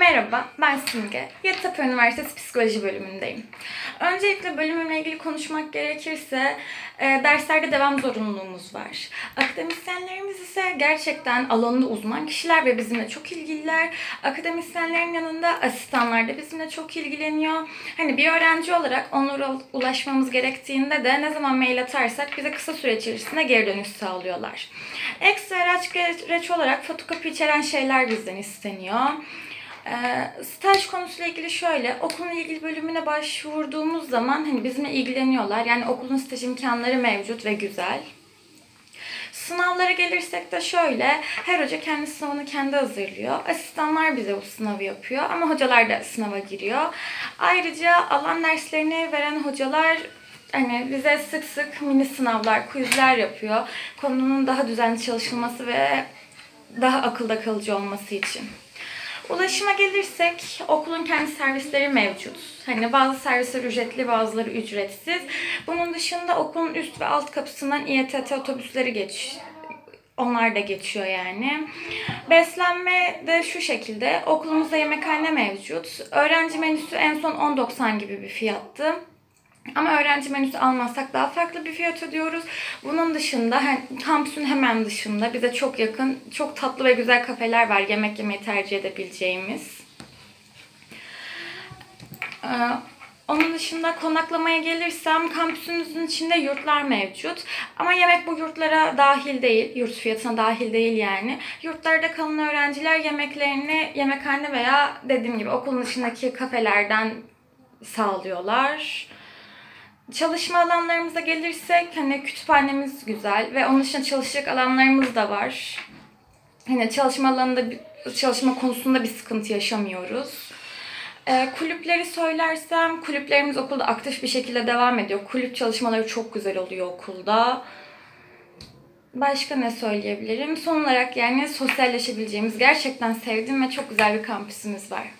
Merhaba, ben Simge. Yeditepe Üniversitesi Psikoloji bölümündeyim. Öncelikle bölümümle ilgili konuşmak gerekirse e, derslerde devam zorunluluğumuz var. Akademisyenlerimiz ise gerçekten alanında uzman kişiler ve bizimle çok ilgililer. Akademisyenlerin yanında asistanlar da bizimle çok ilgileniyor. Hani bir öğrenci olarak onlara ulaşmamız gerektiğinde de ne zaman mail atarsak bize kısa süre içerisinde geri dönüş sağlıyorlar. Ekstra araç gereç olarak fotokopi içeren şeyler bizden isteniyor. E, staj konusuyla ilgili şöyle, okulun ilgili bölümüne başvurduğumuz zaman hani bizimle ilgileniyorlar. Yani okulun staj imkanları mevcut ve güzel. Sınavlara gelirsek de şöyle, her hoca kendi sınavını kendi hazırlıyor. Asistanlar bize bu sınavı yapıyor ama hocalar da sınava giriyor. Ayrıca alan derslerini veren hocalar hani bize sık sık mini sınavlar, quizler yapıyor. Konunun daha düzenli çalışılması ve daha akılda kalıcı olması için. Ulaşıma gelirsek okulun kendi servisleri mevcut. Hani bazı servisler ücretli bazıları ücretsiz. Bunun dışında okulun üst ve alt kapısından İETT otobüsleri geç onlar da geçiyor yani. Beslenme de şu şekilde. Okulumuzda yemekhane mevcut. Öğrenci menüsü en son 10.90 gibi bir fiyattı. Ama öğrenci menüsü almazsak daha farklı bir fiyat ödüyoruz. Bunun dışında kampüsün hemen dışında bize çok yakın çok tatlı ve güzel kafeler var yemek yemeyi tercih edebileceğimiz. Ee, onun dışında konaklamaya gelirsem kampüsümüzün içinde yurtlar mevcut. Ama yemek bu yurtlara dahil değil. Yurt fiyatına dahil değil yani. Yurtlarda kalan öğrenciler yemeklerini yemekhane veya dediğim gibi okulun dışındaki kafelerden sağlıyorlar. Çalışma alanlarımıza gelirsek hani kütüphanemiz güzel ve onun dışında çalışacak alanlarımız da var. Hani çalışma alanında çalışma konusunda bir sıkıntı yaşamıyoruz. E, kulüpleri söylersem kulüplerimiz okulda aktif bir şekilde devam ediyor. Kulüp çalışmaları çok güzel oluyor okulda. Başka ne söyleyebilirim? Son olarak yani sosyalleşebileceğimiz gerçekten sevdiğim ve çok güzel bir kampüsümüz var.